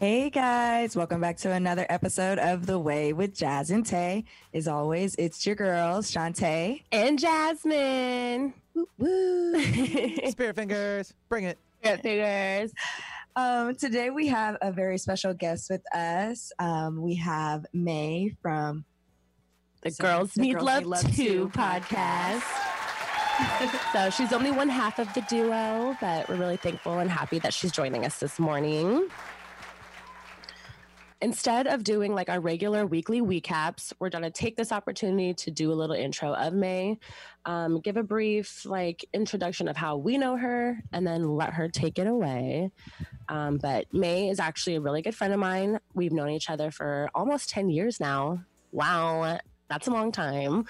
Hey guys, welcome back to another episode of The Way with Jazz and Tay. As always, it's your girls, Shantae and Jasmine. Woo, woo. Spirit fingers, bring it. Spirit fingers. Um, today we have a very special guest with us. Um, we have Mae from the Girls, the Need, Girls Love Need Love 2 podcast. so she's only one half of the duo, but we're really thankful and happy that she's joining us this morning instead of doing like our regular weekly recaps, we're going to take this opportunity to do a little intro of Mae, um, give a brief like introduction of how we know her, and then let her take it away. Um, but Mae is actually a really good friend of mine. We've known each other for almost 10 years now. Wow. That's a long time.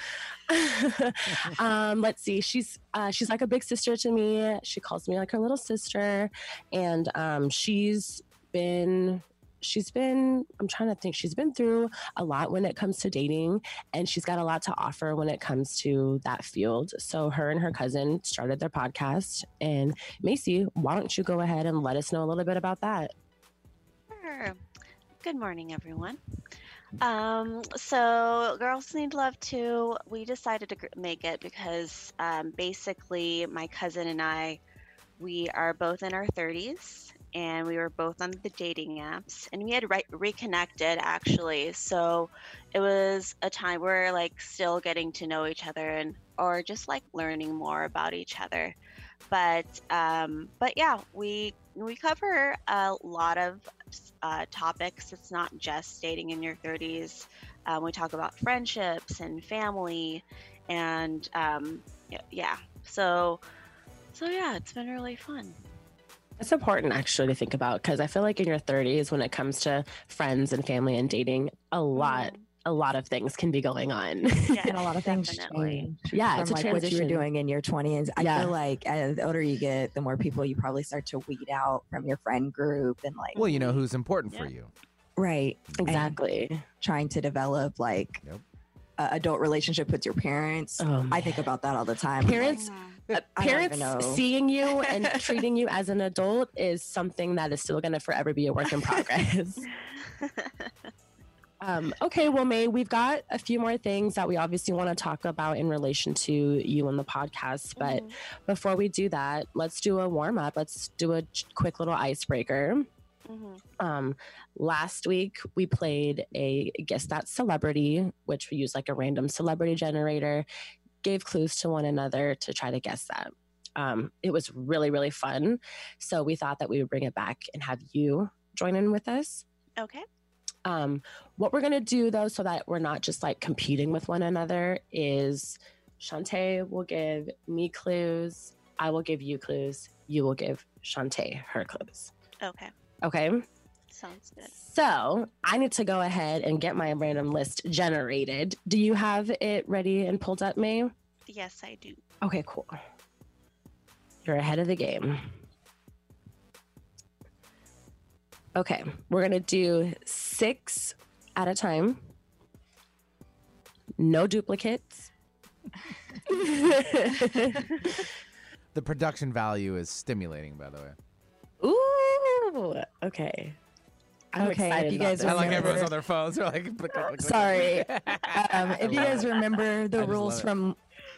um, let's see. She's uh, she's like a big sister to me. She calls me like her little sister, and um, she's been she's been i'm trying to think she's been through a lot when it comes to dating and she's got a lot to offer when it comes to that field. So her and her cousin started their podcast and macy why don't you go ahead and let us know a little bit about that? Sure. Good morning everyone. Um, so girls need love too we decided to make it because um, basically my cousin and i we are both in our 30s and we were both on the dating apps and we had re- reconnected actually. So it was a time where like still getting to know each other and or just like learning more about each other. But um but yeah we we cover a lot of uh, topics. It's not just dating in your 30s um, we talk about friendships and family and um yeah. So so yeah it's been really fun it's important actually to think about because I feel like in your 30s, when it comes to friends and family and dating, a lot. Mm. A lot of things can be going on, yeah, and a lot of things change. Yeah, from it's like what you were doing in your 20s. I yeah. feel like as the older you get, the more people you probably start to weed out from your friend group, and like, well, you know who's important yeah. for you, right? Exactly. And trying to develop like yep. a adult relationship with your parents. Oh, I think about that all the time. Parents. Like, parents seeing you and treating you as an adult is something that is still going to forever be a work in progress. um, okay, well, Mae, we've got a few more things that we obviously want to talk about in relation to you and the podcast. But mm-hmm. before we do that, let's do a warm up. Let's do a quick little icebreaker. Mm-hmm. Um, last week we played a guess that celebrity, which we use like a random celebrity generator gave clues to one another to try to guess that. Um, it was really, really fun. So we thought that we would bring it back and have you join in with us. Okay. Um, what we're going to do, though, so that we're not just like competing with one another, is Shantae will give me clues. I will give you clues. You will give Shantae her clues. Okay. Okay. Sounds good. So I need to go ahead and get my random list generated. Do you have it ready and pulled up, Mae? Yes, I do. Okay, cool. You're ahead of the game. Okay, we're going to do six at a time. No duplicates. the production value is stimulating, by the way. Ooh, okay. I'm okay, if you guys remember, like everyone's on their phones. They're like, click, click, click, sorry. um, if you guys remember the rules from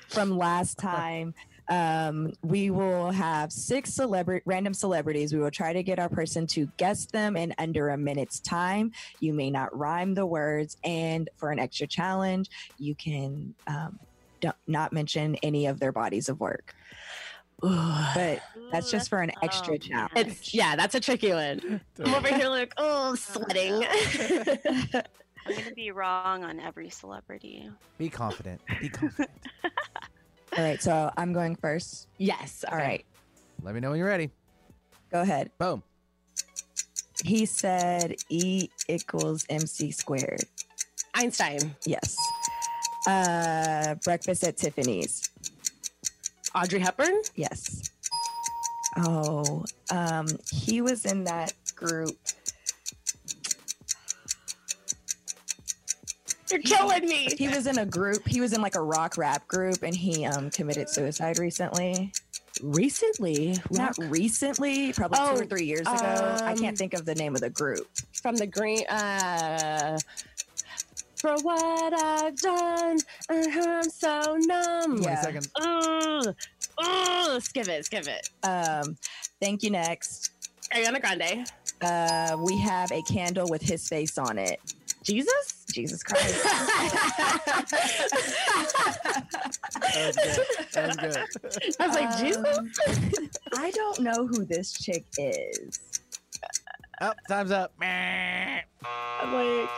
from last time, um, we will have six celebrity random celebrities. We will try to get our person to guess them in under a minute's time. You may not rhyme the words, and for an extra challenge, you can um, not mention any of their bodies of work but that's just for an extra challenge. It's, yeah, that's a tricky one. I'm over here like, oh, I'm sweating. I'm gonna be wrong on every celebrity. Be confident. Be confident. All right, so I'm going first. Yes. All right. Let me know when you're ready. Go ahead. Boom. He said E equals MC squared. Einstein. Yes. Uh, breakfast at Tiffany's. Audrey Hepburn? Yes. Oh, um, he was in that group. You're killing me. He was in a group. He was in like a rock rap group, and he um committed suicide recently. Recently, Not recently, probably two Oh, or three years ago. I um, can't think of the name of the group. from the green. Uh, for what I've done, I'm so numb. 20 Yeah. seconds. Ugh. Ugh. skip it, skip it. Um, thank you. Next, Ariana Grande. uh, we have a candle with his face on it. Jesus? Jesus Christ. That was good. That was good. I was like, Um, Jesus? I don't know who this chick is. Oh, time's up. Oh. I'm like,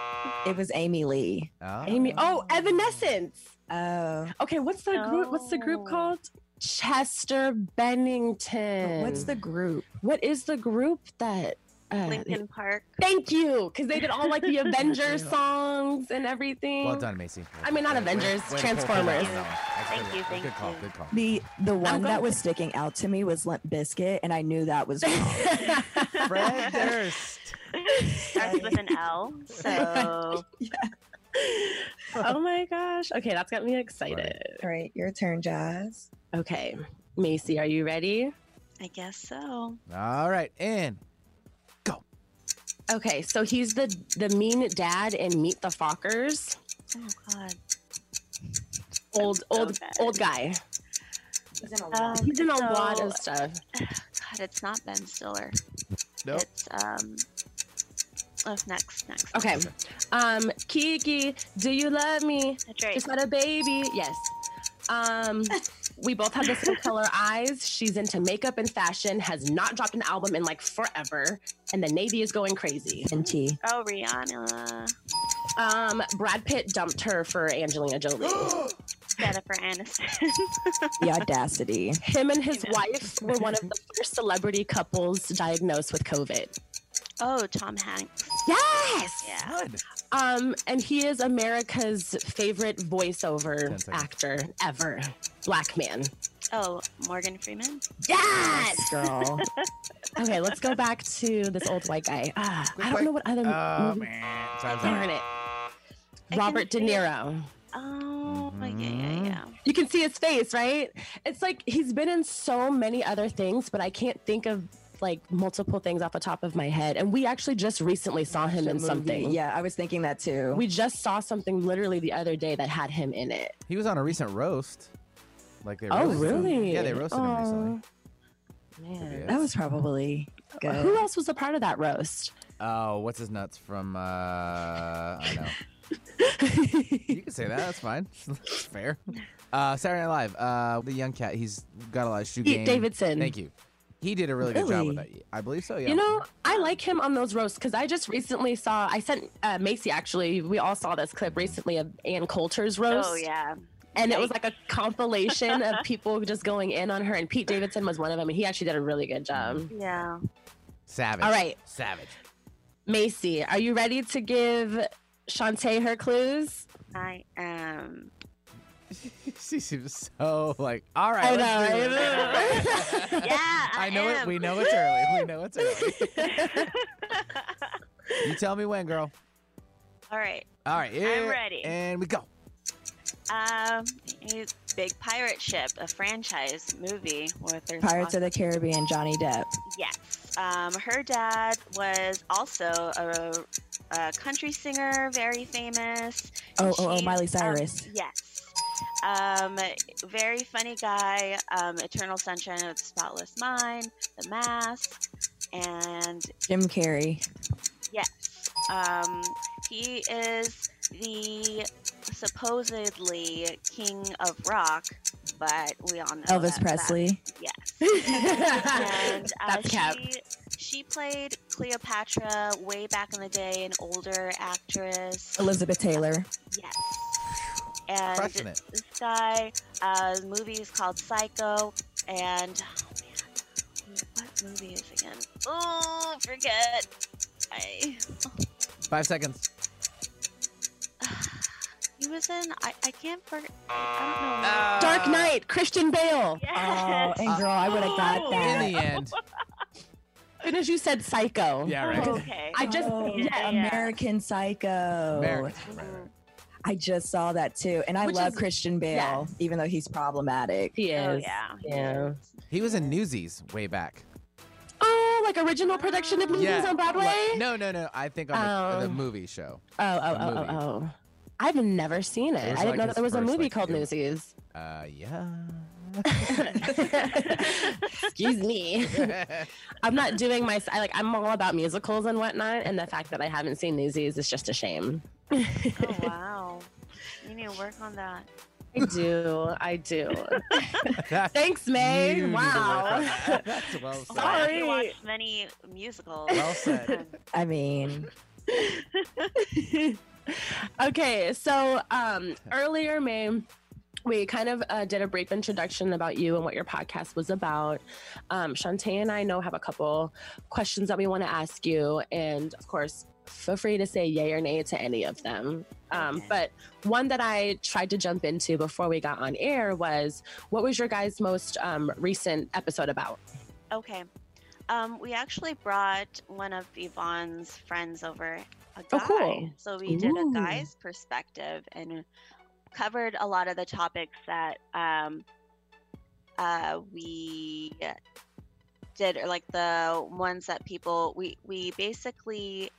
It was Amy Lee. Amy. Oh, Evanescence. Oh, Okay, what's the group? What's the group called? Chester Bennington. what's the group? What is the group that? Uh, Linkin Park. Thank you, because they did all like the Avengers songs and everything. Well done, Macy. I mean, not Way- way- Avengers, way to pull through Transformers. that one. That's Thank good. you, Good call. you. Good call. The the one that was sticking out to me was Limp Bizkit, and I knew that was wrong. Fred Durst. Starts with an L. So oh my gosh. Okay, that's got me excited. All right, your turn, Jazz. Okay, Macy, are you ready? I guess so. All right, and go. Okay, so he's the the mean dad in Meet the Fockers. Oh God. Old so old bad. old guy. Um, He's in a lot so- of stuff. God, it's not Ben Stiller. nope. It's um. Oh, next, next. Okay. Um, Kiki, do you love me? Drake. Just had a baby. Yes. Um, we both have the same color eyes. She's into makeup and fashion. Has not dropped an album in like forever, and the Navy is going crazy. NT. Oh, Rihanna. Um, Brad Pitt dumped her for Angelina Jolie. Jennifer Aniston. The audacity. Him and his Amen. wife were one of the first celebrity couples diagnosed with COVID. oh, Tom Hanks. Yes. Yeah. Good. Um, and he is America's favorite voiceover actor ever. Black man. Oh, Morgan Freeman. Yes. Girl. Okay, let's go back to this old white guy. Ah, I don't know what other Oh, movie. man. Time's Darn it. I can Robert De see it. Niro. Oh, yeah, yeah, Mhm. yeah. You can see his face, right? It's like he's been in so many other things, but I can't think of like multiple things off the top of my head. And we actually just recently saw him in Movie. something. Yeah, I was thinking that too. We just saw something literally the other day that had him in it. He was on a recent roast. Like they Oh, roasted him. really? Yeah, they roasted him recently. Oh, Man. Yeah. that was probably good. Who else was a part of that roast? Oh, what's his nuts from? uh I know. You can say that. That's fine. That's fair. Uh, Saturday Night Live. Uh, the young cat. He's got a lot of shoe Pete game. Davidson. Thank you. He did a really, good job with that. I believe so. Yeah. You know, I like him on those roasts because I just recently saw. I sent uh, Macy actually. We all saw this clip recently of Ann Coulter's roast. Oh, yeah. and it was like a compilation of people just going in on her. And Pete Davidson was one of them, and he actually did a really good job. Yeah. Savage. All right. Savage. Macy, are you ready to give Shantae her clues? I am. she seems so like. All right. I know, do I this. Yeah, I, I know it. We know it's early. We know it's early. you tell me when, girl. All right. All right. Yeah. ready. And we go. Um, a big pirate ship, a franchise movie with there's Pirates lots- of the Caribbean, Johnny Depp. Yes. Um, her dad was also a, a country singer, very famous. Oh, oh, oh, Miley um, Cyrus. yes. Um, very funny guy. Um, Eternal Sunshine of the Spotless Mind, The Mask, and Jim Carrey. yes, um, he is the supposedly king of rock, but we all know Elvis that- Presley. That, yes. and uh, That's cap. she, she played Cleopatra way back in the day, an older actress. Elizabeth Taylor. Yes. And Crushing this guy, uh, the movie is called Psycho, and oh man, what movie is it again? Oh, forget. I Five seconds. He was in. I, I can't forget. I don't know. Dark Knight, Christian Bale. Yes. Oh, and girl, I would have got that. In the end. And as you said, Psycho. Yeah, right. Okay. I just Oh, yeah, American Psycho. American. Mhm. I just saw that too, and I Which love is- Christian Bale, yeah. even though he's problematic. he Oh is. yeah. Yeah. He was in Newsies way back. Oh, like original production of movies yeah. on Broadway? Like- no, no, no. I think on the, the Oh. movie show. Oh, oh, The oh, movie. oh, oh. I've never seen it. It I didn't like know that there was a movie like, called few- Newsies. Uh, yeah. Excuse me. I'm not doing my. I like. I'm all about musicals and whatnot, and the fact that I haven't seen Newsies is just a shame. Oh wow. You need to work on that. I do. I do. Thanks, Mae. you need to work Wow. on that. That's well said. Glad Sorry. You watch many musicals. Well said. I mean, okay, so um, earlier, Mae, we kind of uh, did a brief introduction about you and what your podcast was about. Um, Shantae and I know have a couple questions that we want to ask you, and of course, feel free to say yay or nay to any of them. Um, Okay. But one that I tried to jump into before we got on air was, what was your guys' most um, recent episode about? Okay. Um, we actually brought one of Yvonne's friends over, a guy. Oh, cool. So we did a guy's perspective and covered a lot of the topics that um, uh, we did, or like the ones that people we we basically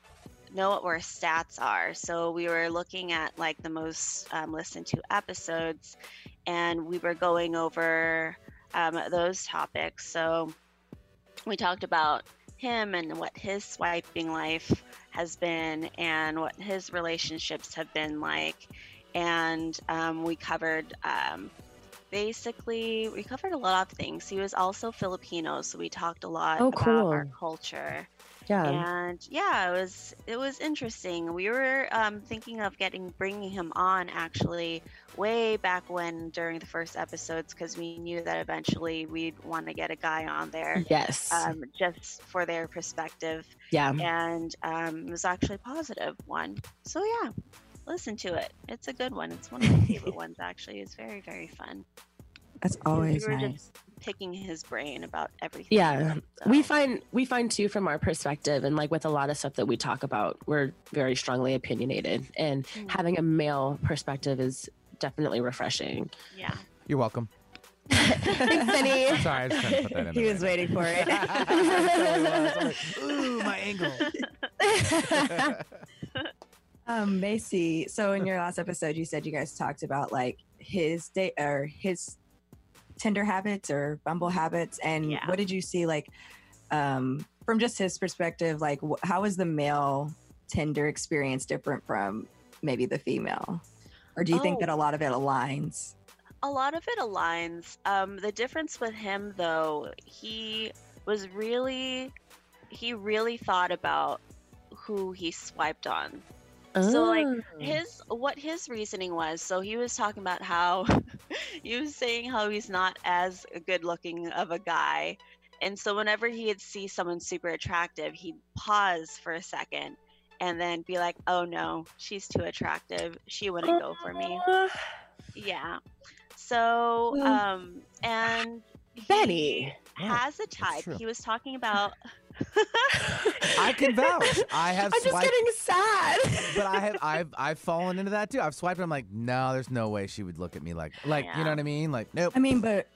know what our stats are. So we were looking at like the most um, listened to episodes, and we were going over um, those topics. So we talked about him and what his swiping life has been and what his relationships have been like. And um, we covered um, basically we covered a lot of things he was also filipino so we talked a lot Oh, about cool. our culture Yeah. and yeah, it was it was interesting. We were um, thinking of getting bringing him on actually way back when during the first episodes because we knew that eventually we'd want to get a guy on there yes. um, just for their perspective, yeah. and um, it was actually a positive one. So yeah, listen to it. It's a good one. It's one of my favorite ones actually. It's very very fun. that's We always were nice. just picking his brain about everything. Yeah, we find we find too from our perspective, and like with a lot of stuff that we talk about, we're very strongly opinionated, and Mm. having a male perspective is definitely refreshing. yeah. You're welcome. Thanks, Benny. I'm sorry, I just trying to put that in He there. was waiting for it. Ooh, my angle. Um, Macy, so in your last episode, you said you guys talked about like his date or his Tinder habits or Bumble habits, and Yeah. what did you see like um, from just his perspective? Like, wh- how is the male Tinder experience different from maybe the female, or do you think Oh. that a lot of it aligns? A lot of it aligns. Um, the difference with him, though, he was really, he really thought about who he swiped on. So, like, Oh. His what his reasoning was. So he was talking about how he was saying how he's not as good looking of a guy, and so whenever he'd see someone super attractive, he'd pause for a second and then be like, "Oh no, she's too attractive. She wouldn't go for me." Yeah. So, um, and. Yeah, has a type. He was talking about. I can vouch. I have I'm just getting sad. but I have I've I've fallen into that too. I've swiped. I'm like, no, there's no way she would look at me like like you know what I mean? Like, nope. I mean, but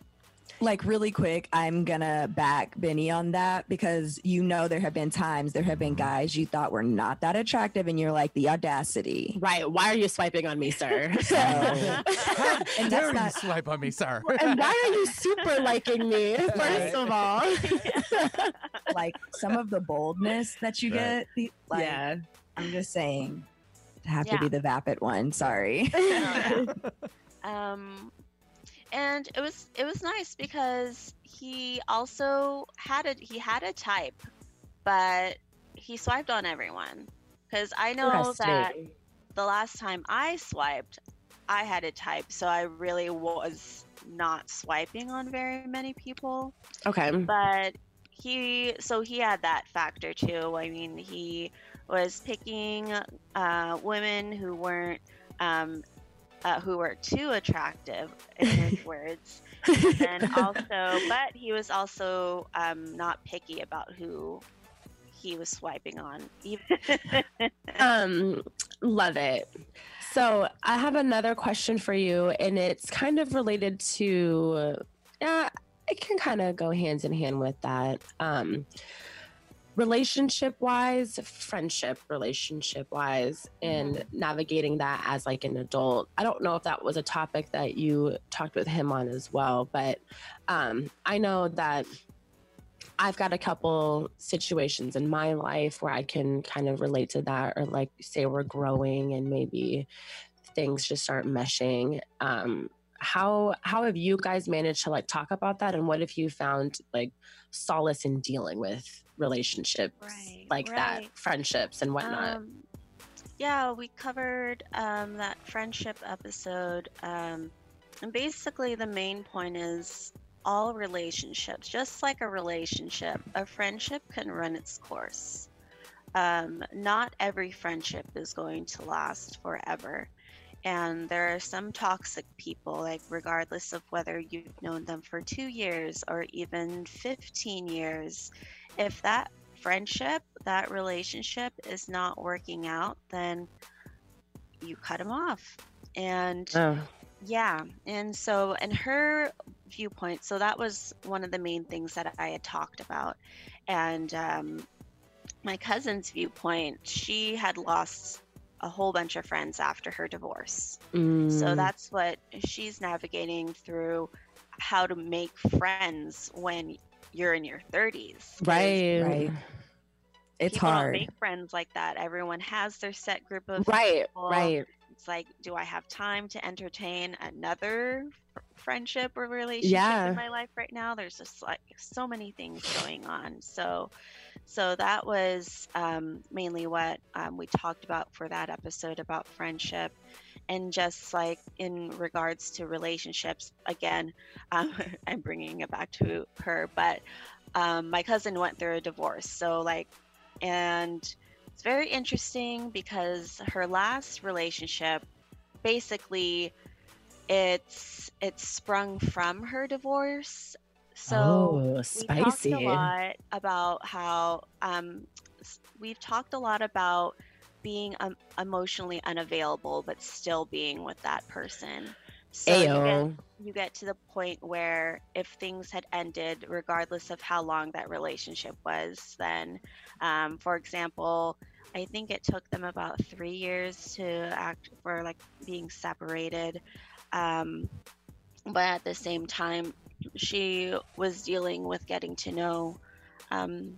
like really quick, I'm gonna back Benny on that because you know there have been times there have been guys you thought were not that attractive, and you're like the audacity. right? Why are you swiping on me, sir? So, How and dare that's you not swipe on me, sir? and why are you super liking me? First Right. of all, like some of the boldness that you Right. get. the- Like, yeah. I'm just saying, to have to be the vapid one. Sorry. um and it was it was nice because he also had a he had a type but he swiped on everyone. Because i know that the last time i swiped i had a type so i really was not swiping on very many people. Okay. but he so he had that factor too. I mean he was picking uh, women who weren't um, uh, who were too attractive in his words. And also, but he was also um, not picky about who he was swiping on. um, love it. So I have another question for you, and it's kind of related to, yeah, it can kind of go hands in hand with that. Um, relationship wise, friendship relationship wise, and navigating that as like an adult. I don't know if that was a topic that you talked with him on as well, but um, I know that I've got a couple situations in my life where I can kind of relate to that, or like say we're growing and maybe things just aren't meshing. Um, how how have you guys managed to like talk about that, and what have you found like solace in dealing with relationships Right, like that, friendships and whatnot? Um, yeah, we covered um, that friendship episode. Um, and basically, the main point is all relationships, just like a relationship, a friendship can run its course. Um, not every friendship is going to last forever. And there are some toxic people, like, regardless of whether you've known them for two years or even 15 years, if that friendship, that relationship is not working out, then you cut them off. And oh, yeah, and so and her viewpoint, so that was one of the main things that I had talked about. And um, my cousin's viewpoint, she had lost a whole bunch of friends after her divorce. So mm, that's what she's navigating through how to make friends when you're in your 30s. right, Right. It's people hard. Don't make friends like that. Everyone has their set group of right, people. right. It's like, do I have time to entertain another friendship or relationship Yeah. in my life right now? There's just like so many things going on. So, so that was um, mainly what um, we talked about for that episode about friendship, and just like in regards to relationships. Again, um, I'm bringing it back to her, but um, my cousin went through a divorce, so like, and it's very interesting because her last relationship basically it's it's sprung from her divorce so oh, we spicy. talked a lot about how um, we've talked a lot about being um, emotionally unavailable but still being with that person. So you get, you get to the point where if things had ended regardless of how long that relationship was then um, for example i think it took them about three years to act for like being separated. Um, but at the same time she was dealing with getting to know um,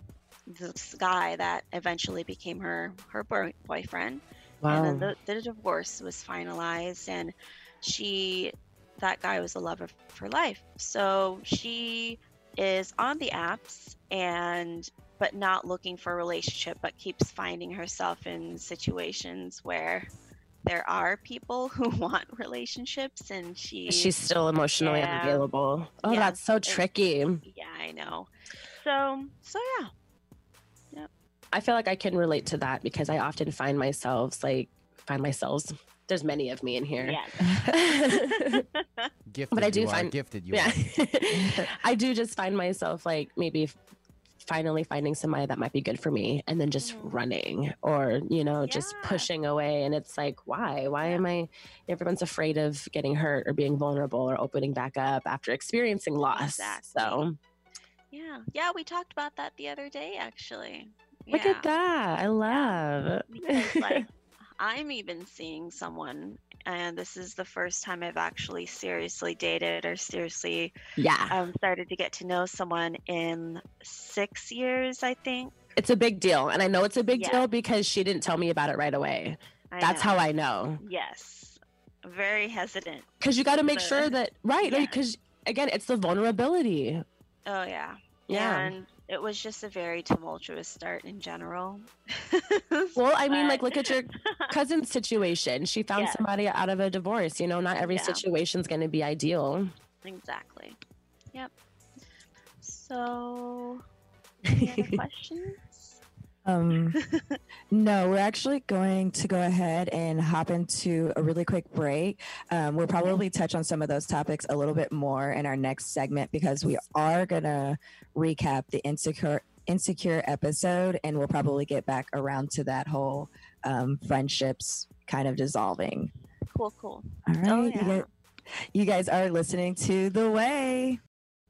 this guy that eventually became her her boy- boyfriend Wow. and then the, the divorce was finalized and she that guy was the love of her life so she is on the apps and but not looking for a relationship but keeps finding herself in situations where there are people who want relationships and she She's still emotionally Yeah. unavailable. Oh, Yeah, that's so it- tricky. yeah i know so so yeah I feel like I can relate to that because I often find myself like find myself. There's many of me in here. yeah Gifted But I do you are, find- gifted you yeah. are. I do just find myself like maybe finally finding somebody that might be good for me and then just Mhm. running or you know just pushing away and it's like why why Yeah. am i everyone's afraid of getting hurt or being vulnerable or opening back up after experiencing loss Exactly. so yeah yeah we talked about that the other day actually look Yeah. at that. I love. Because like i'm even seeing someone and this is the first time i've actually seriously dated or seriously yeah. um, started to get to know someone in six years i think. It's a big deal and i know it's a big Yeah. deal because she didn't tell me about it right away. I that's know. how i know. Yes. Very hesitant. Because you got to make sure that right Yeah. because again it's the vulnerability. Oh yeah. Yeah. and it was just a very tumultuous start in general Well, I mean, like, look at your cousin's situation. She found somebody out of a divorce. You know, not every Yeah. situation's going to be ideal. exactly yep so any other questions Um, no, we're actually going to go ahead and hop into a really quick break. Um, we'll probably touch on some of those topics a little bit more in our next segment because we are going to recap the insecure insecure episode and we'll probably get back around to that whole um, friendships kind of dissolving. Cool, cool. All right. Oh, you, guys, you guys are listening to The Way.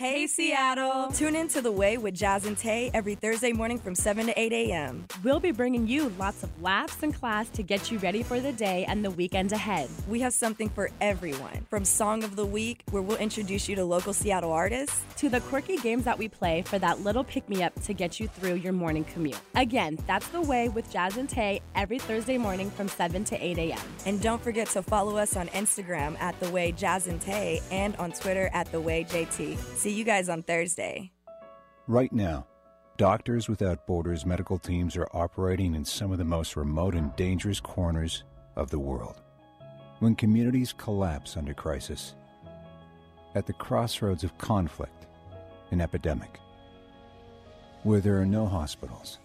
Hey Seattle! Tune in to The Way with Jazz and Tay every Thursday morning from 7 to 8 a.m. We'll be bringing you lots of laughs and class to get you ready for the day and the weekend ahead. We have something for everyone, from Song of the Week, where we'll introduce you to local Seattle artists, To the quirky games that we play for that little pick me up to get you through your morning commute. Again, that's The Way with Jazz and Tay every Thursday morning from 7 to 8 a.m. and don't forget to follow us on Instagram at The Way Jazz and Tay and on Twitter at The Way JT. See you guys on Thursday. Right now, Doctors Without Borders medical teams are operating in some of the most remote and dangerous corners of the world. When communities collapse under crisis, at the crossroads of conflict and epidemic, where there are no hospitals,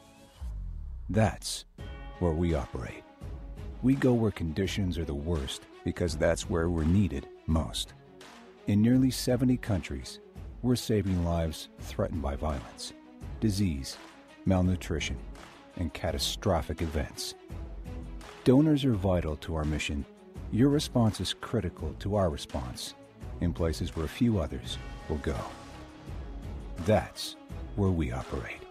that's where we operate. We go where conditions are the worst because that's where we're needed most. In nearly 70 countries, we're saving lives threatened by violence, disease, malnutrition, and catastrophic events. Donors are vital to our mission. Your response is critical to our response in places where a few others will go. That's where we operate.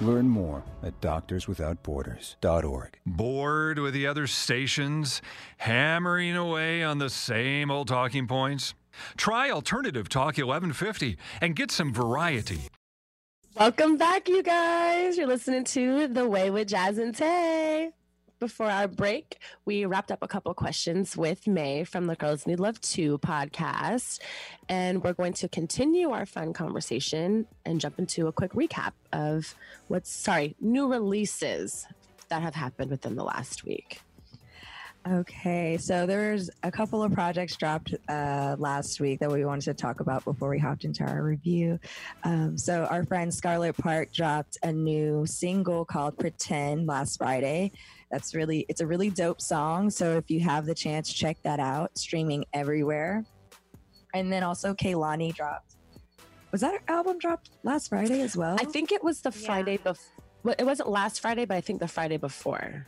Learn more at doctorswithoutborders.org. Bored with the other stations, hammering away on the same old talking points? Try Alternative Talk 1150 and get some variety. Welcome back, you guys. You're listening to The Way with Jazz and Tay. Before our break, we wrapped up a couple questions with Mae from the Girls Need Love 2 podcast. And we're going to continue our fun conversation and jump into a quick recap of what's, sorry, new releases that have happened within the last week. Okay, so there's a couple of projects dropped uh, last week that we wanted to talk about before we hopped into our review. Um, so our friend Scarlett Park dropped a new single called "Pretend" last Friday. That's really it's a really dope song. So if you have the chance, check that out. Streaming everywhere. And then also Kehlani dropped. Was that album dropped last Friday as well? I think it was the Yeah. Friday before. It wasn't last Friday, but I think the Friday before.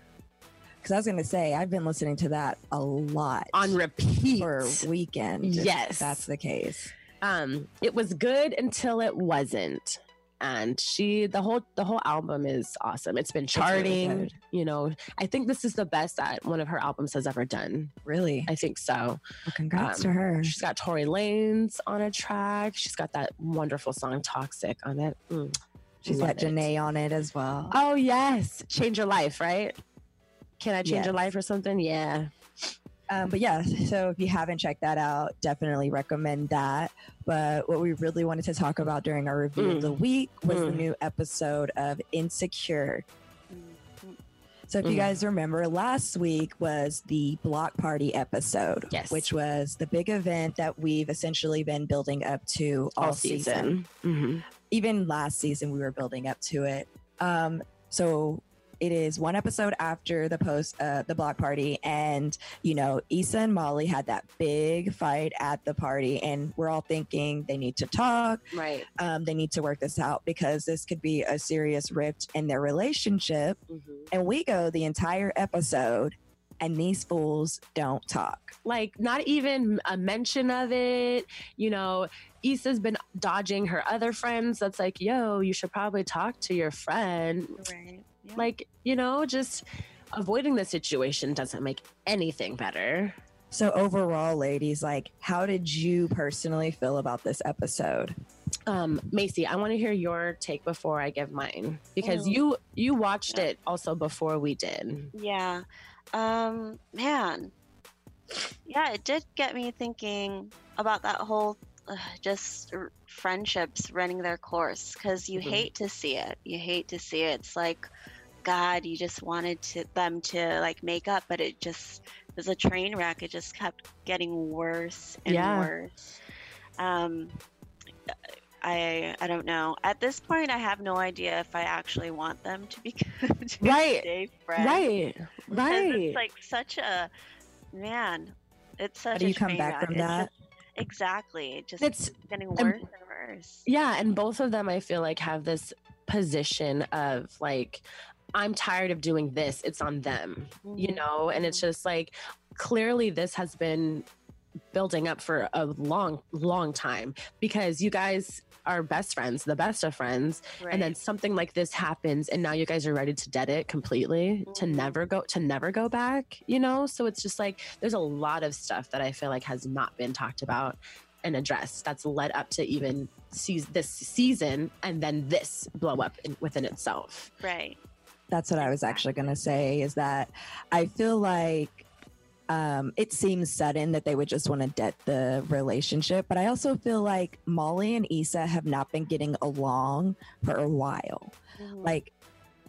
Because I was going to say I've been listening to that a lot On repeat. for weekend. Yes. that's the case. um it was good until it wasn't and she the whole the whole album is awesome it's been really charting good. you know i think this is the best that one of her albums has ever done Really, i think so well, congrats to Um, her. she's got Tory Lanez on a track she's got that wonderful song toxic on it Mm. She's love got it. Jhené on it as well. oh yes change your life right can i change your Yes. life or something yeah Um, but yeah, so if you haven't checked that out, definitely recommend that. But what we really wanted to talk about during our review of the week was the Mm. new episode of Insecure. Mm, So if you Mm. guys remember, last week was the block party episode, Yes. which was the big event that we've essentially been building up to all, all season. season Mhm. Even last season, we were building up to it. Um, so it is one episode after the post, uh, the block party, and you know, Issa and Molly had that big fight at the party, and we're all thinking they need to talk, right um, they need to work this out because this could be a serious rift in their relationship. Mhm. And we go the entire episode, and these fools don't talk. like not even a mention of it. You know, Issa's been dodging her other friends. That's like, yo, you should probably talk to your friend. Right. Yeah. Like, you know, just avoiding the situation doesn't make anything better. So overall, ladies, like, how did you personally feel about this episode? Um, Macy, I want to hear your take before I give mine because Mm. you you watched Yeah. it also before we did. Yeah. Um, man. Yeah, it did get me thinking about that whole uh, just r- friendships running their course because you Mhm. hate to see it. You hate to see it. It's like, God, you just wanted to them to like make up, but it just was a train wreck. It just kept getting worse and Yeah. worse. Um, I I don't know. At this point, I have no idea if I actually want them to be to Right. stay friends. Right, right. It's like such a man. It's such How do a you come back from that? just- exactly. Just It's getting and- worse and worse. Yeah, and both of them I feel like have this position of like I'm tired of doing this. It's on them, you Mhm. know? And it's just like clearly this has been building up for a long long time because you guys are best friends, the best of friends, and then something like this happens and now you guys are ready to dead it completely to Mhm. never go to never go back, you know? So it's just like there's a lot of stuff that I feel like has not been talked about and addressed that's led up to even see this season and then this blow up in, within itself. right. That's what I was actually going to say is that I feel like um, it seems sudden that they would just want to debt the relationship, but I also feel like Molly and Issa have not been getting along for a while. Mhm. Like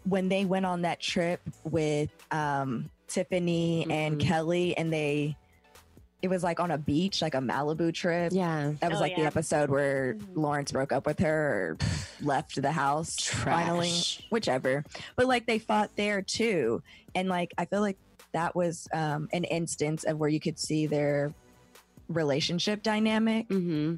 when they went on that trip with um, Tiffany and Mhm. Kelly, and they, it was like on a beach, like a Malibu trip. Yeah. That was Oh, like the episode where Mhm. Lawrence broke up with her or left the house finally, Trash. whichever. But like they fought there too. And like I feel like that was um, an instance of where you could see their relationship dynamic Mm-hmm.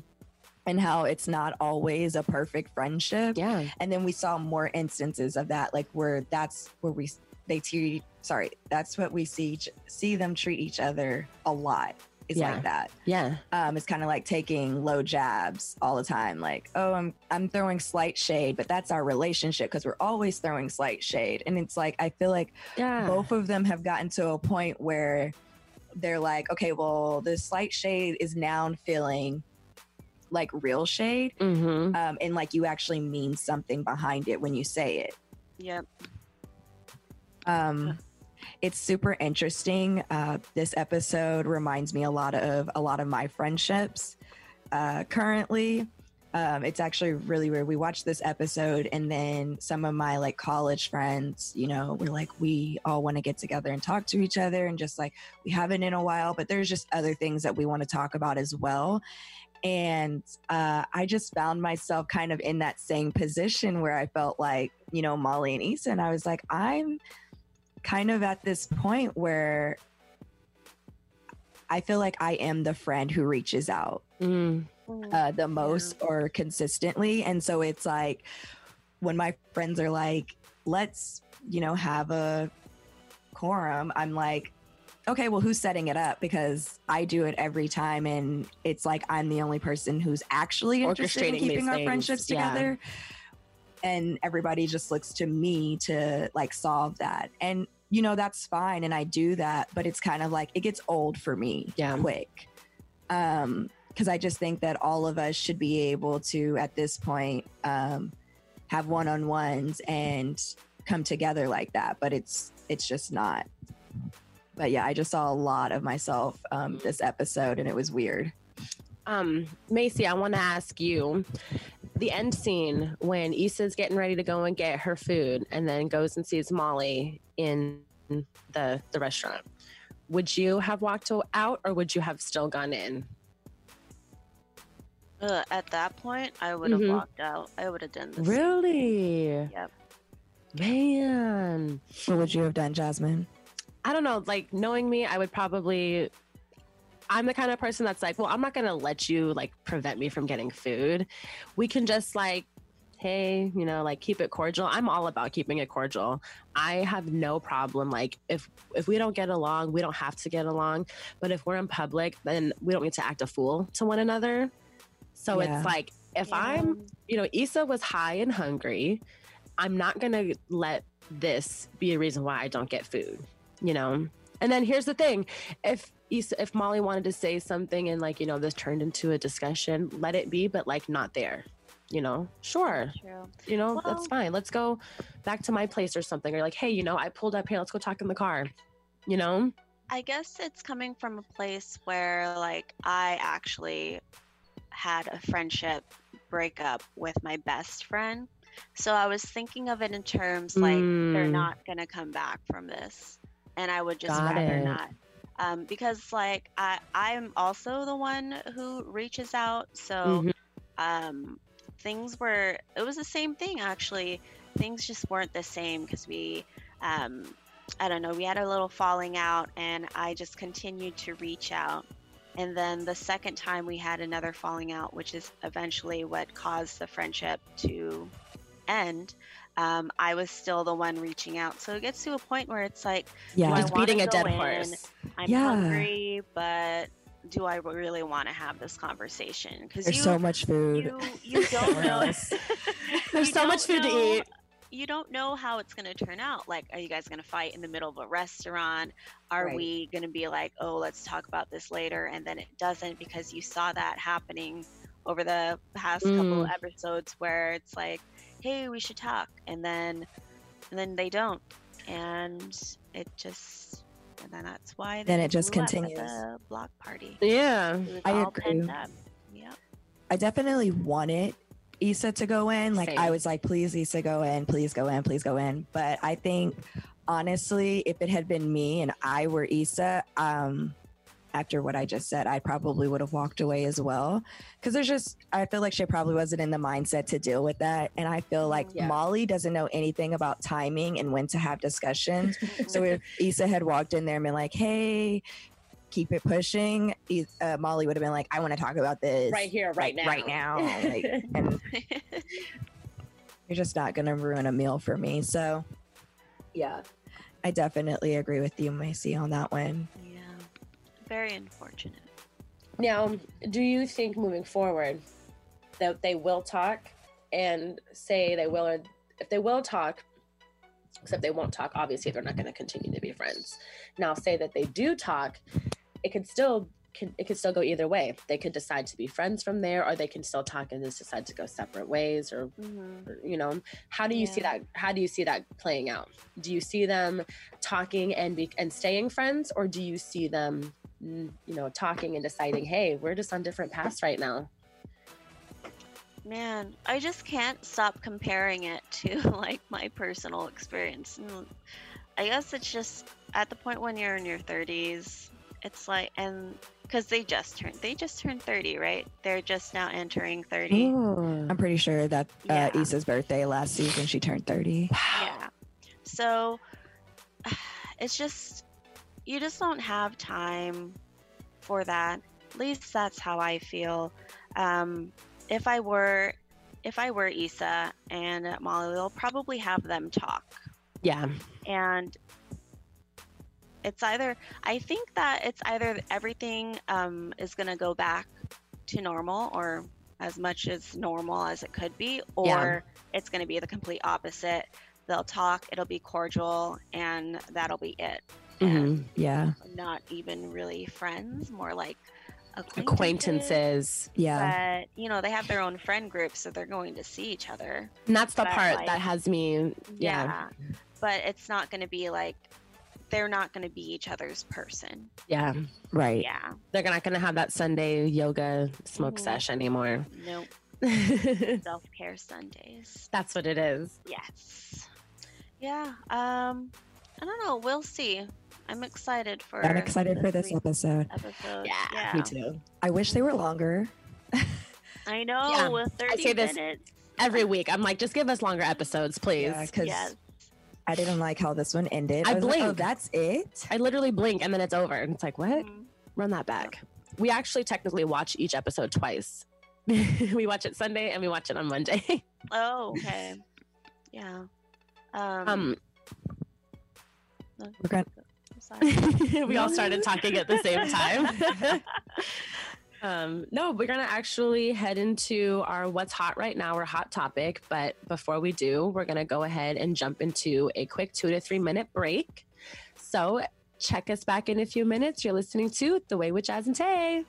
and how it's not always a perfect friendship. Yeah. And then we saw more instances of that, like where that's where we they treat sorry, that's what we see each- see them treat each other a lot. Is Yeah. like that Yeah. um, it's kind of like taking low jabs all the time. Like, oh, I'm I'm throwing slight shade, but that's our relationship because we're always throwing slight shade. And it's like I feel like Yeah. both of them have gotten to a point where they're like, okay, well, the slight shade is now feeling like real shade, Mm-hmm. um, and like you actually mean something behind it when you say it. Yep. Um, it's super interesting. Uh, this episode reminds me a lot of a lot of my friendships uh, currently. Um, it's actually really weird. We watched this episode, and then some of my like college friends, you know, we're like, we all want to get together and talk to each other, and just like we haven't in a while, but there's just other things that we want to talk about as well. And uh, I just found myself kind of in that same position where I felt like, you know, Molly and Issa, and I was like, I'm kind of at this point where I feel like I am the friend who reaches out Mm. Uh, the most or consistently. And so it's like when my friends are like, let's, you know, have a quorum, I'm like, okay, well, who's setting it up? Because I do it every time. And it's like I'm the only person who's actually interested in keeping our friendships yeah. And everybody just looks to me to like solve that. And, you know, that's fine. And I do that. But it's kind of like it gets old for me Yeah. quick. Um, because I just think that all of us should be able to, at this point, um, have one-on-ones and come together like that. But it's it's just not. But yeah, I just saw a lot of myself um, this episode, and it was weird. Um, Macy, I want to ask you the end scene when Issa's getting ready to go and get her food and then goes and sees Molly in the the restaurant. Would you have walked out or would you have still gone in? Ugh, at that point, I would have Mhm. walked out. I would have done this. Really? Yep. Man. What would you have done, Jasmine? I don't know, like knowing me, I would probably I'm the kind of person that's like, well, I'm not gonna let you like prevent me from getting food. We can just like, hey, you know, like keep it cordial. I'm all about keeping it cordial. I have no problem. Like if if we don't get along, we don't have to get along. But if we're in public, then we don't need to act a fool to one another. So Yeah. it's like if Yeah. I'm you know, Issa was high and hungry. I'm not gonna let this be a reason why I don't get food, you know? And then here's the thing if Issa, if Molly wanted to say something and like, you know, this turned into a discussion, let it be, but like not there. you know, sure. You know, Well- that's fine. Let's go back to my place or something. Or like, hey, you know, I pulled up here. Let's go talk in the car. You know? I guess it's coming from a place where like I actually had a friendship breakup with my best friend. So I was thinking of it in terms like they're Mm. not gonna come back from this, and I would just Got rather it. not. Um, because like I I'm also the one who reaches out, so Mhm. um, things were it was the same thing actually. Things just weren't the same because we um, I don't know, we had a little falling out and I just continued to reach out. And then the second time we had another falling out, which is eventually what caused the friendship to end, um, I was still the one reaching out. So it gets to a point where it's like, Yeah. I Just beating a dead in. horse. I'm Yeah. hungry, but do I really want to have this conversation? Because There's you, so much food. you, you don't know. There's you so much don't food to eat. You don't know how it's going to turn out. Like, are you guys going to fight in the middle of a restaurant? Are Right. we going to be like, oh, let's talk about this later? And then it doesn't because you saw that happening over the past couple Mm. episodes where it's like, hey, we should talk. And then, and then they don't. And it just, and then that's why. Then it just blew up at continues. The block party. Yeah. I all agree. pent up. Yep. I definitely wanted Issa to go in. Like I was like, please Issa go in, please go in, please go in. But I think honestly, if it had been me and I were Issa, um, after what I just said, I probably would have walked away as well. Cause there's just I feel like she probably wasn't in the mindset to deal with that. And I feel like Yeah. Molly doesn't know anything about timing and when to have discussions. so if Issa had walked in there and been like, hey, keep it pushing, uh, Molly would have been like, I want to talk about this Right here, right now. right now. Like, and you're just not going to ruin a meal for me. So, yeah, I definitely agree with you, Macy, on that one. Yeah. Very unfortunate. Now, do you think moving forward that they will talk and say they will, or if they will talk, except they won't talk, obviously they're not going to continue to be friends. Now, say that they do talk, it could still can, it could still go either way. They could decide to be friends from there, or they can still talk and just decide to go separate ways, or, Mm-hmm. or, you know, how do you see that? How do you see that playing out? Do you see them talking and be and staying friends, or do you see them, you know, talking and deciding, hey, we're just on different paths right now? Man, I just can't stop comparing it to like my personal experience. Mm, I guess it's just at the point when you're in your 30s, it's like, and because they just turned, they just turned 30, right? They're just now entering 30. I'm pretty sure that uh, Yeah. Issa's birthday last season, she turned 30. Yeah. So it's just, you just don't have time for that. At least that's how I feel. Um, if I were, if I were Issa and Molly, they'll probably have them talk. Yeah. And it's either, I think that it's either everything um, is going to go back to normal or as much as normal as it could be, or Yeah. it's going to be the complete opposite. They'll talk, it'll be cordial, and that'll be it. And Mhm. Yeah. not even really friends, more like acquaintances. Acquaintances. Yeah. But, you know, they have their own friend group, so they're going to see each other. And that's the But, part like- that has me. Yeah. But it's not going to be like, they're not going to be each other's person. Yeah. Right. Yeah. They're not going to have that Sunday yoga smoke Mhm. sesh anymore. Nope. Self care Sundays. that's what it is. Yes. Yeah. Um, I don't know. We'll see. I'm excited for. I'm excited the for this three episode. episodes. Yeah, me too. I wish they were longer. I know. Yeah, with 30 say this minutes. Every week, I'm like, just give us longer episodes, please. Yeah, because Yes. I didn't like how this one ended. I blink. like, oh, that's it? I literally blink and then it's over. And it's like, what? Mhm. Run that back. We actually technically watch each episode twice. we watch it Sunday and we watch it on Monday. Oh, okay. Yeah. Um, um, We're going I'm sorry. we all started talking at the same time. um, no, we're gonna actually head into our what's hot right now, or hot topic. But before we do, we're gonna go ahead and jump into a quick two to three minute break. So check us back in a few minutes. You're listening to The Way with Jazz and Tay.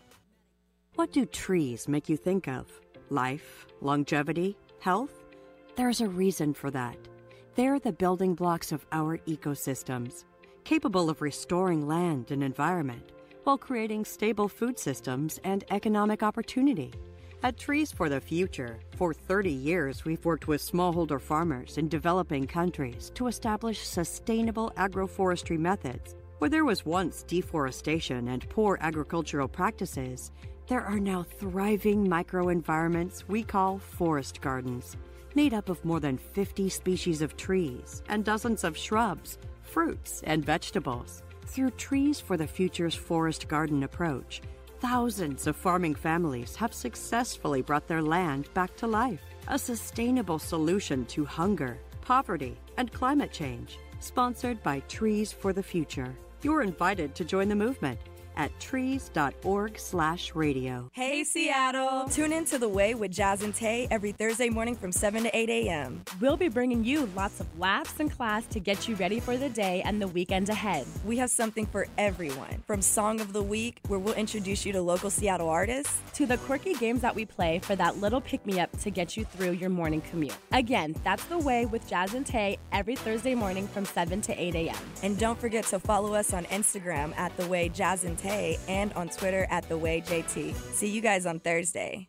What do trees make you think of? life, longevity, health? There's a reason for that. They're the building blocks of our ecosystems, capable of restoring land and environment while creating stable food systems and economic opportunity. At Trees for the Future, for 30 years, we've worked with smallholder farmers in developing countries to establish sustainable agroforestry methods. Where there was once deforestation and poor agricultural practices, there are now thriving microenvironments we call forest gardens, made up of more than 50 species of trees and dozens of shrubs, fruits, and vegetables. Through Trees for the Future's forest garden approach, thousands of farming families have successfully brought their land back to life. A sustainable solution to hunger, poverty, and climate change. Sponsored by Trees for the Future. You're invited to join the movement at trees.org slash radio. Hey, Seattle! Tune in to The Way with Jazz and Tay every Thursday morning from 7 to 8 a.m. We'll be bringing you lots of laughs and class to get you ready for the day and the weekend ahead. We have something for everyone from Song of the Week, where we'll introduce you to local Seattle artists, to the quirky games that we play for that little pick me up to get you through your morning commute. Again, that's The Way with Jazz and Tay every Thursday morning from 7 to 8 a.m. And don't forget to follow us on Instagram at The Way Jazz and Tay and on Twitter at The Way JT. See you guys on Thursday.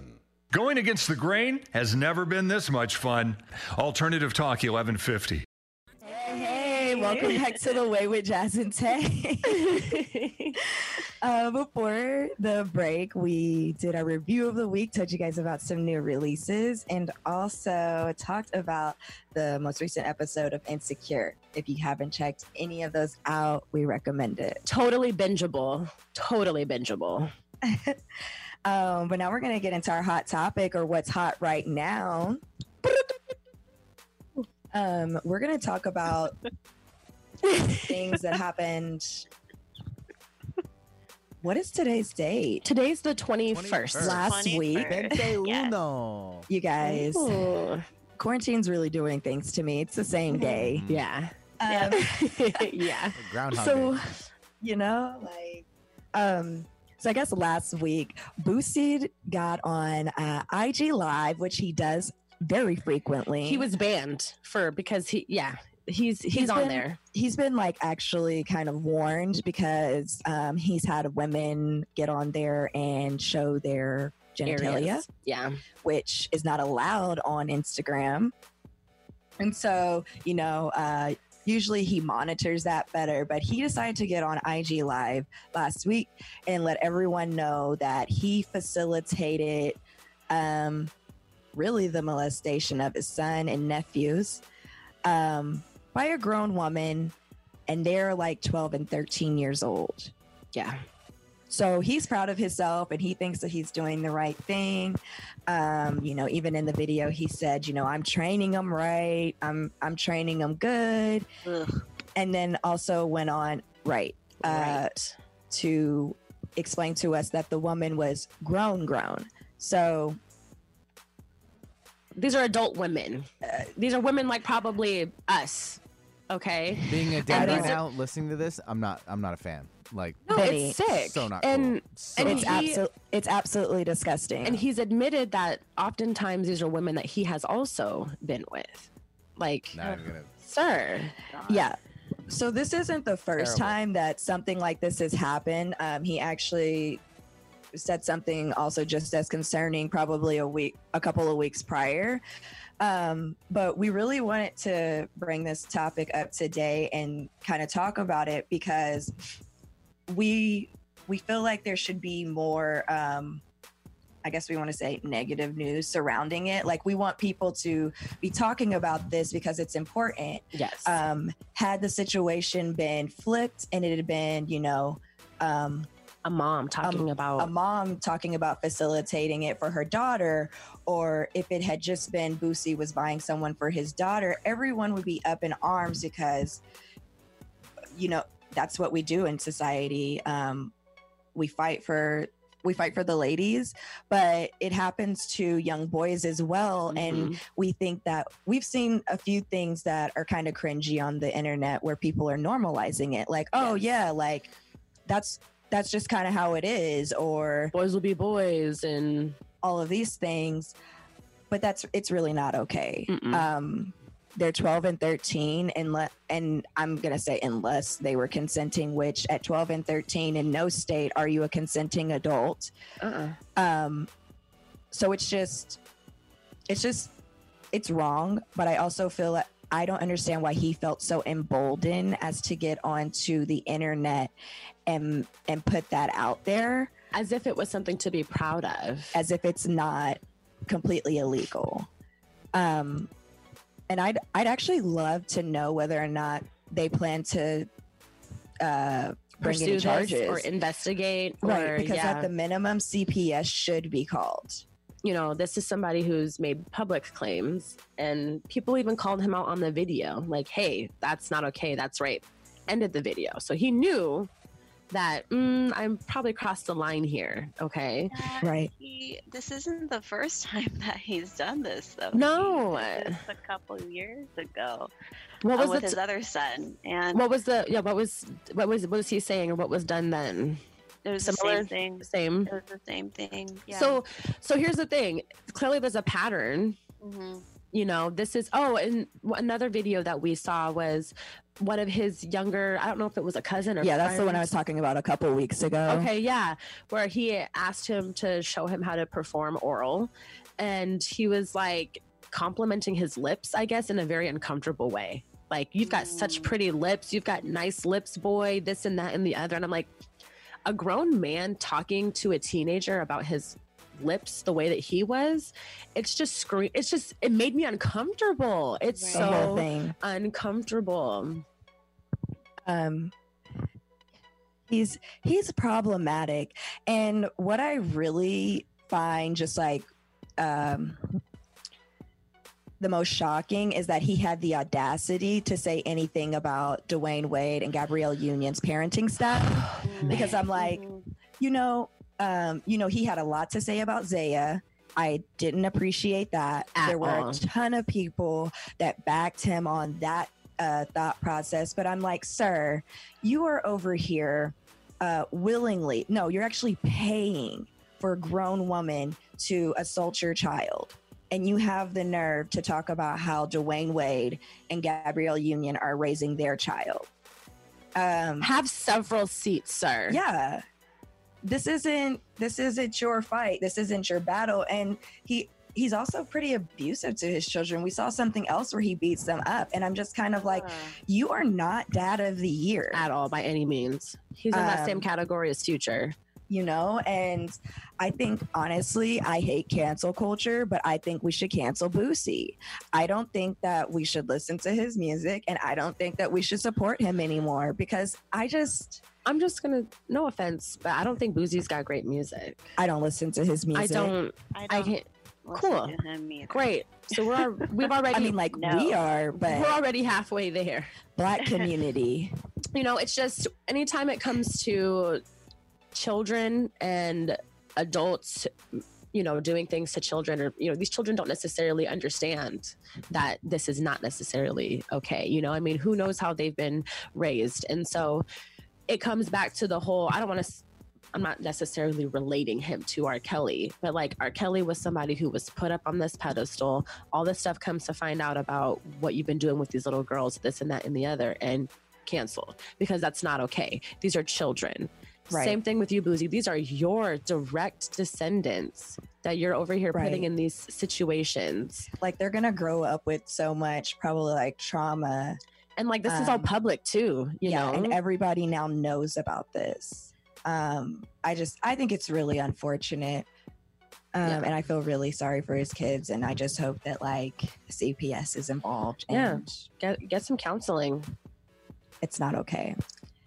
Going against the grain has never been this much fun. Alternative Talk 1150. Hey, welcome back to the Way with Jazz and Tay. uh, before the break, we did a review of the week, told you guys about some new releases, and also talked about the most recent episode of Insecure. If you haven't checked any of those out, we recommend it. Totally bingeable. Totally bingeable. Um, but now we're going to get into our hot topic or what's hot right now. Um, we're going to talk about things that happened. What is today's date? Today's the 21st. 21st. Last 21st. week. Vente Yes. You guys, Ooh. quarantine's really doing things to me. It's the same day. Yeah. Um, yeah. Groundhog so, Day. you know, like, um, so I guess last week, Boosie got on uh, IG Live, which he does very frequently. He was banned for because he yeah, he's he's, He's on been- there. he's been like actually kind of warned because um, he's had women get on there and show their genitalia, Areas. Yeah. which is not allowed on Instagram. And so, you know, uh, usually he monitors that better, but he decided to get on IG Live last week and let everyone know that he facilitated um, really the molestation of his son and nephews um, by a grown woman, and they're like 12 and 13 years old. Yeah. So he's proud of himself and he thinks that he's doing the right thing. Um, you know, even in the video, he said, you know, I'm training them right. I'm I'm training them good. Ugh. And then also went on right, uh, right. to explain to us that the woman was grown, grown. So These are adult women. Uh, these are women like probably us. Okay. Being a dad right now, listening to this, I'm not. I'm not a fan. Like, No, Benny, it's sick. so not and cool. So and it's he- absolutely it's absolutely disgusting. and he's admitted that oftentimes these are women that he has also been with. Like, not even gonna. sir. Yeah. So this isn't the first Terrible. time that something like this has happened. Um, he actually said something also just as concerning, probably a week, a couple of weeks prior. Um, but we really wanted to bring this topic up today and kind of talk about it because we we feel like there should be more. Um, I guess we want to say negative news surrounding it. Like we want people to be talking about this because it's important Yes. um, had the situation been flipped and it had been, you know, um, a mom talking um, about a mom talking about facilitating it for her daughter or if it had just been Boosie was buying someone for his daughter everyone would be up in arms because you know that's what we do in society. Um, we fight for we fight for the ladies but it happens to young boys as well. Mm-hmm. and we think that we've seen a few things that are kind of cringy on the internet where people are normalizing it. Like oh yeah like that's that's just kind of how it is or boys will be boys and all of these things. But that's it's really not okay. Mm-mm. um they're 12 and 13 and le- and i'm gonna say unless they were consenting which at 12 and 13 in no state are you a consenting adult. Uh-uh. um so it's just it's just it's wrong but i also feel like i don't understand why he felt so emboldened as to get onto the internet and and put that out there. As if it was something to be proud of. As if it's not completely illegal. Um and i'd i'd actually love to know whether or not they plan to uh bring pursue any charges or investigate right or, because yeah. at the minimum cps should be called you know, this is somebody who's made public claims, and people even called him out on the video, like, "Hey, that's not okay. That's rape." Ended the video, so he knew that mm, I'm probably crossed the line here. Okay, Uh, right. He, this isn't the first time that he's done this, though. No. This a couple of years ago. What uh, was with the his other son? And what was the yeah? What was what was what was he saying, or what was done then? it was the similar? same thing. Same. It was the same thing. Yeah. So, so here's the thing. Clearly, there's a pattern. hmm you know this is oh and another video that we saw was one of his younger i don't know if it was a cousin or yeah that's the one i was talking about a couple weeks ago. Okay yeah where he asked him to show him how to perform oral and he was like complimenting his lips i guess in a very uncomfortable way. Like you've got such mm. pretty lips. You've got nice lips boy this and that and the other. And i'm like a grown man talking to a teenager about his lips the way that he was it's just scream it's just it made me uncomfortable. It's whole so uncomfortable. Um he's he's problematic. And what i really find just like um the most shocking is that he had the audacity to say anything about Dwyane Wade and Gabrielle Union's parenting stuff. Because I'm like, you know, um, you know, he had a lot to say about Zaya. I didn't appreciate that. At there were all. a ton of people that backed him on that uh, thought process, but I'm like, sir, you are over here uh, willingly. No, you're actually paying for a grown woman to assault your child. And you have the nerve to talk about how Dwyane Wade and Gabrielle Union are raising their child. Um, have several seats sir yeah this isn't this isn't your fight. This isn't your battle. And he he's also pretty abusive to his children. We saw something else where he beats them up. And i'm just kind of like you are not dad of the year. At all by any means. He's in that same Um, category as future. you know and i think honestly i hate cancel culture but i think we should cancel boosie. I don't think that we should listen to his music and i don't think that we should support him anymore because i just i'm just gonna no offense but i don't think boosie's got great music. I don't listen to his music. i don't I i don't can't cool. to him great. So we're we've already i mean like No. we are but we're already halfway there. Black community. You know it's just anytime it comes to children and adults you know doing things to children or you know these children don't necessarily understand that this is not necessarily okay you know? I mean who knows how they've been raised. And so it comes back to the whole i don't want to i'm not necessarily relating him to r kelly but like r kelly was somebody who was put up on this pedestal all this stuff comes to find out about what you've been doing with these little girls this and that and the other and canceled because that's not okay these are children Right. same thing with you, Boosie. These are your direct descendants that you're over here Right. putting in these situations. like they're gonna grow up with so much probably like trauma And like this is all Um, public too, you yeah know. and everybody now knows about this um i just i think it's really unfortunate um Yeah. and i feel really sorry for his kids and i just hope that like cps is involved Yeah. and get get some counseling. it's not okay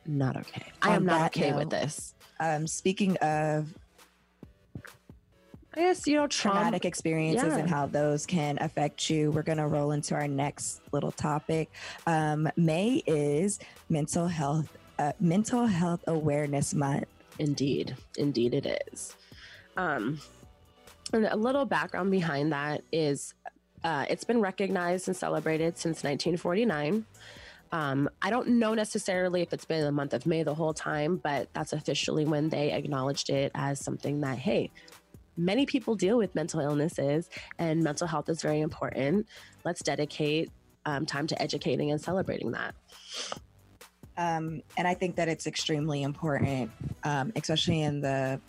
Not okay. I On am not okay with this. um, speaking of I guess you know trauma- traumatic experiences Yeah. and how those can affect you. We're gonna roll into our next little topic. Um, May is mental health, uh, mental health awareness month. Indeed, indeed, it is. Um, and a little background behind that is uh, it's been recognized and celebrated since 1949. Um, I don't know necessarily if it's been the month of May the whole time, but that's officially when they acknowledged it as something that, hey, many people deal with mental illnesses and mental health is very important. Let's dedicate um, time to educating and celebrating that. Um, and I think that it's extremely important, um, especially in the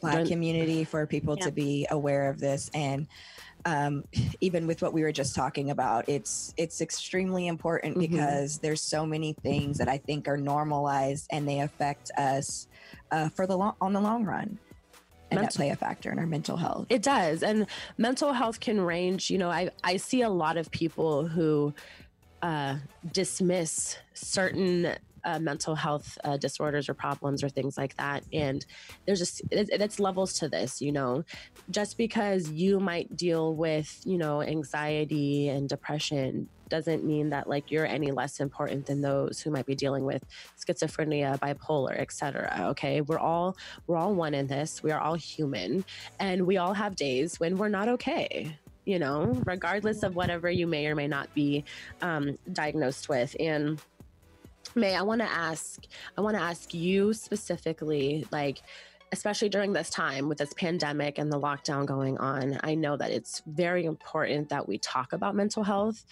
black community, for people Yeah. to be aware of this. And um, even with what we were just talking about, it's it's extremely important Mhm. because there's so many things that I think are normalized and they affect us uh, for the long on the long run, and that play a factor in our mental health. It does. And mental health can range. You know, I, I see a lot of people who uh, dismiss certain uh, mental health uh, disorders or problems or things like that. And there's just, it's levels to this, you know. Just because you might deal with, you know, anxiety and depression doesn't mean that like you're any less important than those who might be dealing with schizophrenia bipolar etc okay we're all we're all one in this we are all human and we all have days when we're not okay you know regardless of whatever you may or may not be um, diagnosed with and may i want to ask i want to ask you specifically like especially during this time with this pandemic and the lockdown going on i know that it's very important that we talk about mental health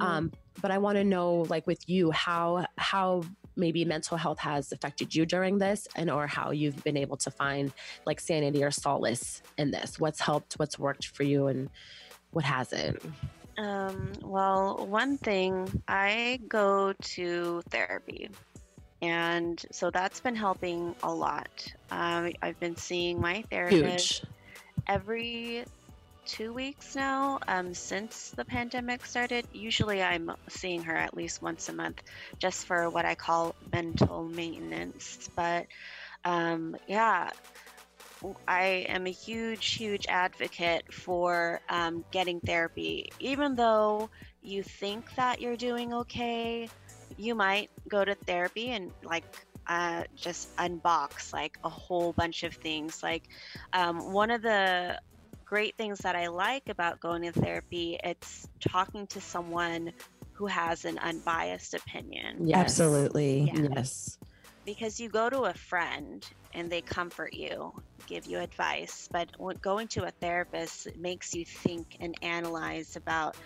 um, but i want to know like with you how how maybe mental health has affected you during this and or how you've been able to find like sanity or solace in this. What's helped what's worked for you and what hasn't Um, well, one thing, I go to therapy. And so that's been helping a lot. Um, I've been seeing my therapist huge every two weeks now um, since the pandemic started. Usually I'm seeing her at least once a month just for what I call mental maintenance. But um, yeah, I am a huge, huge advocate for um, getting therapy. Even though you think that you're doing okay, you might go to therapy and like uh, just unbox like a whole bunch of things. Like um, one of the great things that I like about going to therapy, it's talking to someone who has an unbiased opinion yes Absolutely. Yeah. yes because you go to a friend and they comfort you, give you advice, but going to a therapist makes you think and analyze about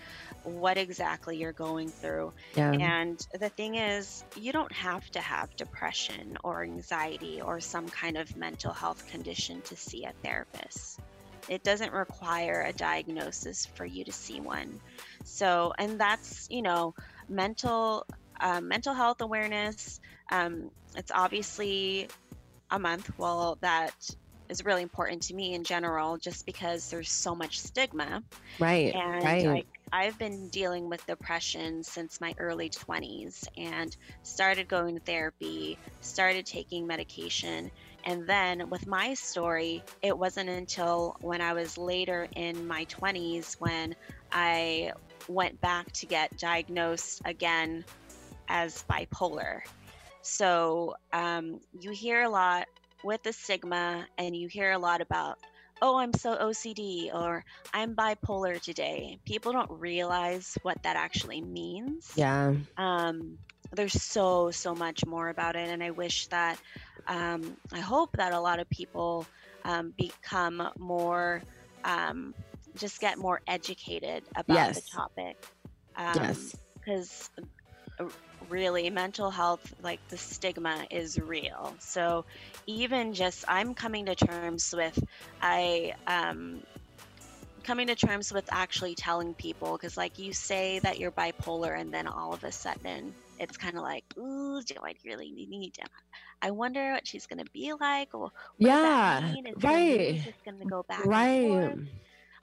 what exactly you're going through. yeah And the thing is, you don't have to have depression or anxiety or some kind of mental health condition to see a therapist. It doesn't require a diagnosis for you to see one. So, and that's, you know, mental uh, mental health awareness. Um, it's obviously a month. Well, that is really important to me in general, just because there's so much stigma. right And right like I've been dealing with depression since my early 20s and started going to therapy, started taking medication. And then with my story, it wasn't until when I was later in my 20s when I went back to get diagnosed again as bipolar. So um, you hear a lot with the stigma, and you hear a lot about, oh, I'm so OCD or I'm bipolar today. People don't realize what that actually means. yeah Um, there's so, so much more about it. And I wish that, um, I hope that a lot of people um, become more, um, just get more educated about Yes. the topic. Um, yes because really mental health like the stigma is real so even just i'm coming to terms with i um coming to terms with actually telling people because like you say that you're bipolar and then all of a sudden it's kind of like ooh do i really need to i wonder what she's going to be like or what does that Yeah, mean? Is it gonna mean right. it's going to go back right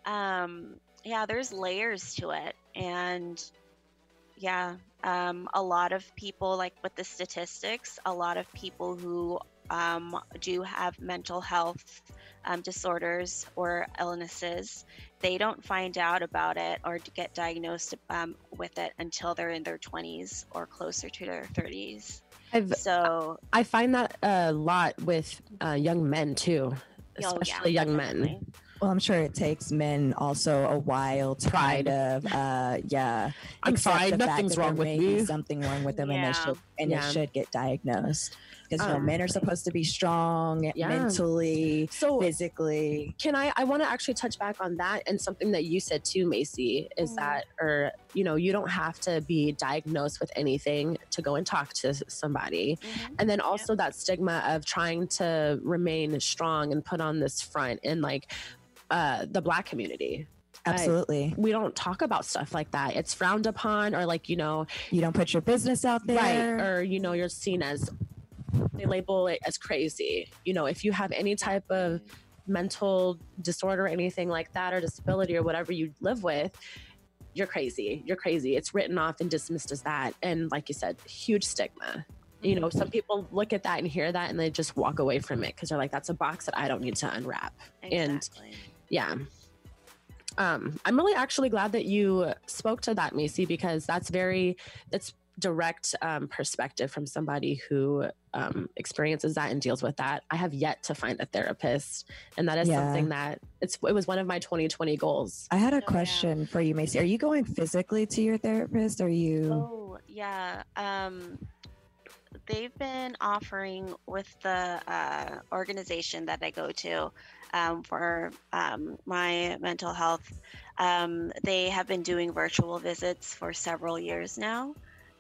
um yeah there's layers to it and yeah um a lot of people like with the statistics a lot of people who um, do have mental health um, disorders or illnesses, they don't find out about it or get diagnosed um, with it until they're in their 20s or closer to their 30s. I've, so I find that a lot with uh, young men too, Oh, yeah, especially young men. Well, I'm sure it takes men also a while to kind of, uh, yeah. I'm accept fine, nothing's wrong with may me. Something wrong with them, and Yeah. they should and Yeah. it should get diagnosed because you know, Um, men are supposed to be strong Yeah. mentally, So physically. can I I want to actually touch back on that and something that you said too, Macy, is Mhm. that or you know, you don't have to be diagnosed with anything to go and talk to s- somebody. Mhm. And then also that stigma of trying to remain strong and put on this front and like uh the black community. I- Absolutely, we don't talk about stuff like that. It's frowned upon or like, you know, you don't put your business out there, right. Or you know you're seen as they label it as crazy. You know if you have any type of mental disorder or anything like that or disability or whatever you live with you're crazy. You're crazy. It's written off and dismissed as that. And like you said huge stigma. You know some people look at that and hear that and they just walk away from it because they're like that's a box that i don't need to unwrap. And Exactly. Yeah um i'm really actually glad that you spoke to that macy because that's very that's direct um, perspective from somebody who um, experiences that and deals with that i have yet to find a therapist and that is Yeah. something that it's it was one of my 2020 goals I had a yeah. question for you, Macy. Are you going physically to your therapist? Are you? Oh, yeah. Um, they've been offering with the uh, organization that I go to um, for um, my mental health. Um, they have been doing virtual visits for several years now.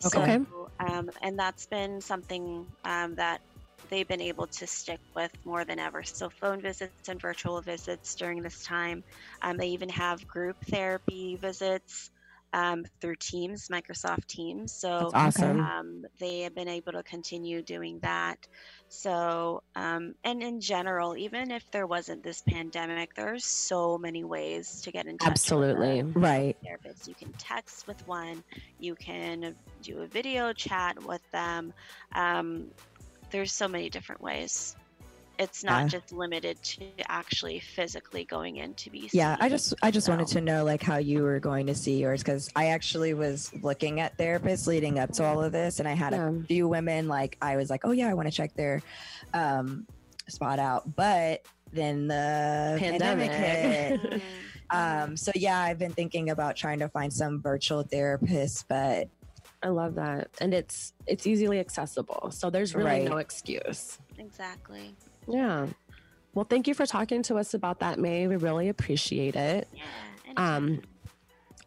Okay. So, um, and that's been something um, that they've been able to stick with more than ever. So, phone visits and virtual visits during this time. Um, they even have group therapy visits um, through Teams, Microsoft Teams. So, That's awesome. um, they have been able to continue doing that. So, um, and in general, even if there wasn't this pandemic, there are so many ways to get in touch. absolutely Right. therapist. You can text with one, you can do a video chat with them. Um, there's so many different ways. It's not Yeah. just limited to actually physically going in to be seen, Yeah, I just I just wanted to know like how you were going to see yours because I actually was looking at therapists leading up to all of this, and I had Yeah. a few women like I was like, oh yeah, I want to check their um, spot out, but then the pandemic, Pandemic. hit. Um, so yeah, I've been thinking about trying to find some virtual therapists, but i love that and it's it's easily accessible so there's really Right. no excuse exactly. Yeah well thank you for talking to us about that may we really appreciate it Yeah. Um,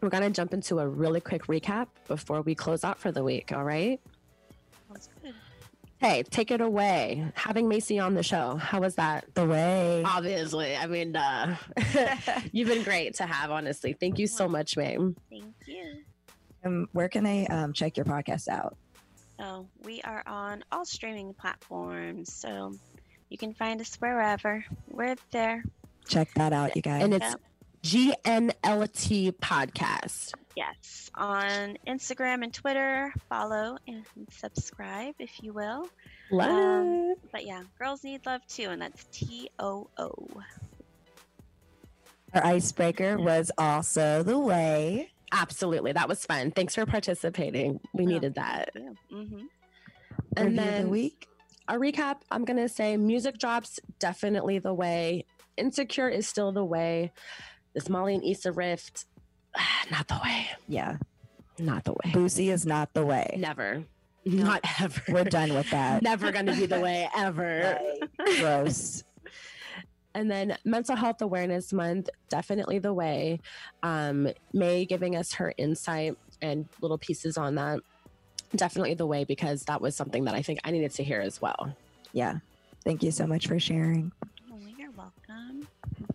we're going to jump into a really quick recap before we close out for the week. All right. Sounds good. Hey, take it away. Having Macy on the show. How was that? the way Obviously. I mean, uh, you've been great to have, honestly. Thank you so much, Mame. Thank you. um, where can I um, check your podcast out? So we are on all streaming platforms. So you can find us wherever. We're there. Check that out, you guys. And it's GNLT Podcast. Yes, on Instagram and Twitter. Follow and subscribe if you will. Love Um. But yeah, girls need love too, and that's T O O. Our icebreaker was also the way. Absolutely. That was fun. Thanks for participating. We needed that. Mm-hmm. And Review then the week. A recap i'm gonna say music drops definitely the way. Insecure is still the way. This molly and issa rift not the way. Yeah, not the way. Boosie is not the way. never. Not ever. We're done with that. never gonna be the way ever. Gross. and then mental health awareness month definitely the way. Um may giving us her insight and little pieces on that definitely the way because that was something that i think i needed to hear as well Yeah. Thank you so much for sharing. Oh, you're welcome.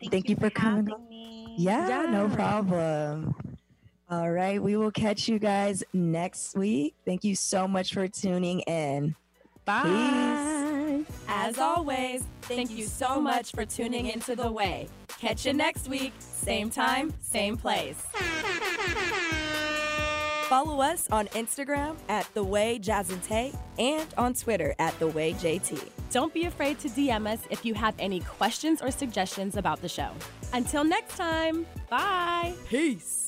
Thank you for coming. having me. Yeah, no problem. All right. We will catch you guys next week. Thank you so much for tuning in. bye As always, thank you so much for tuning into The Way. Catch you next week, same time, same place. Follow us on Instagram at The Way Jazz and Tay and on Twitter at The Way JT. Don't be afraid to DM us if you have any questions or suggestions about the show. Until next time, bye. Peace.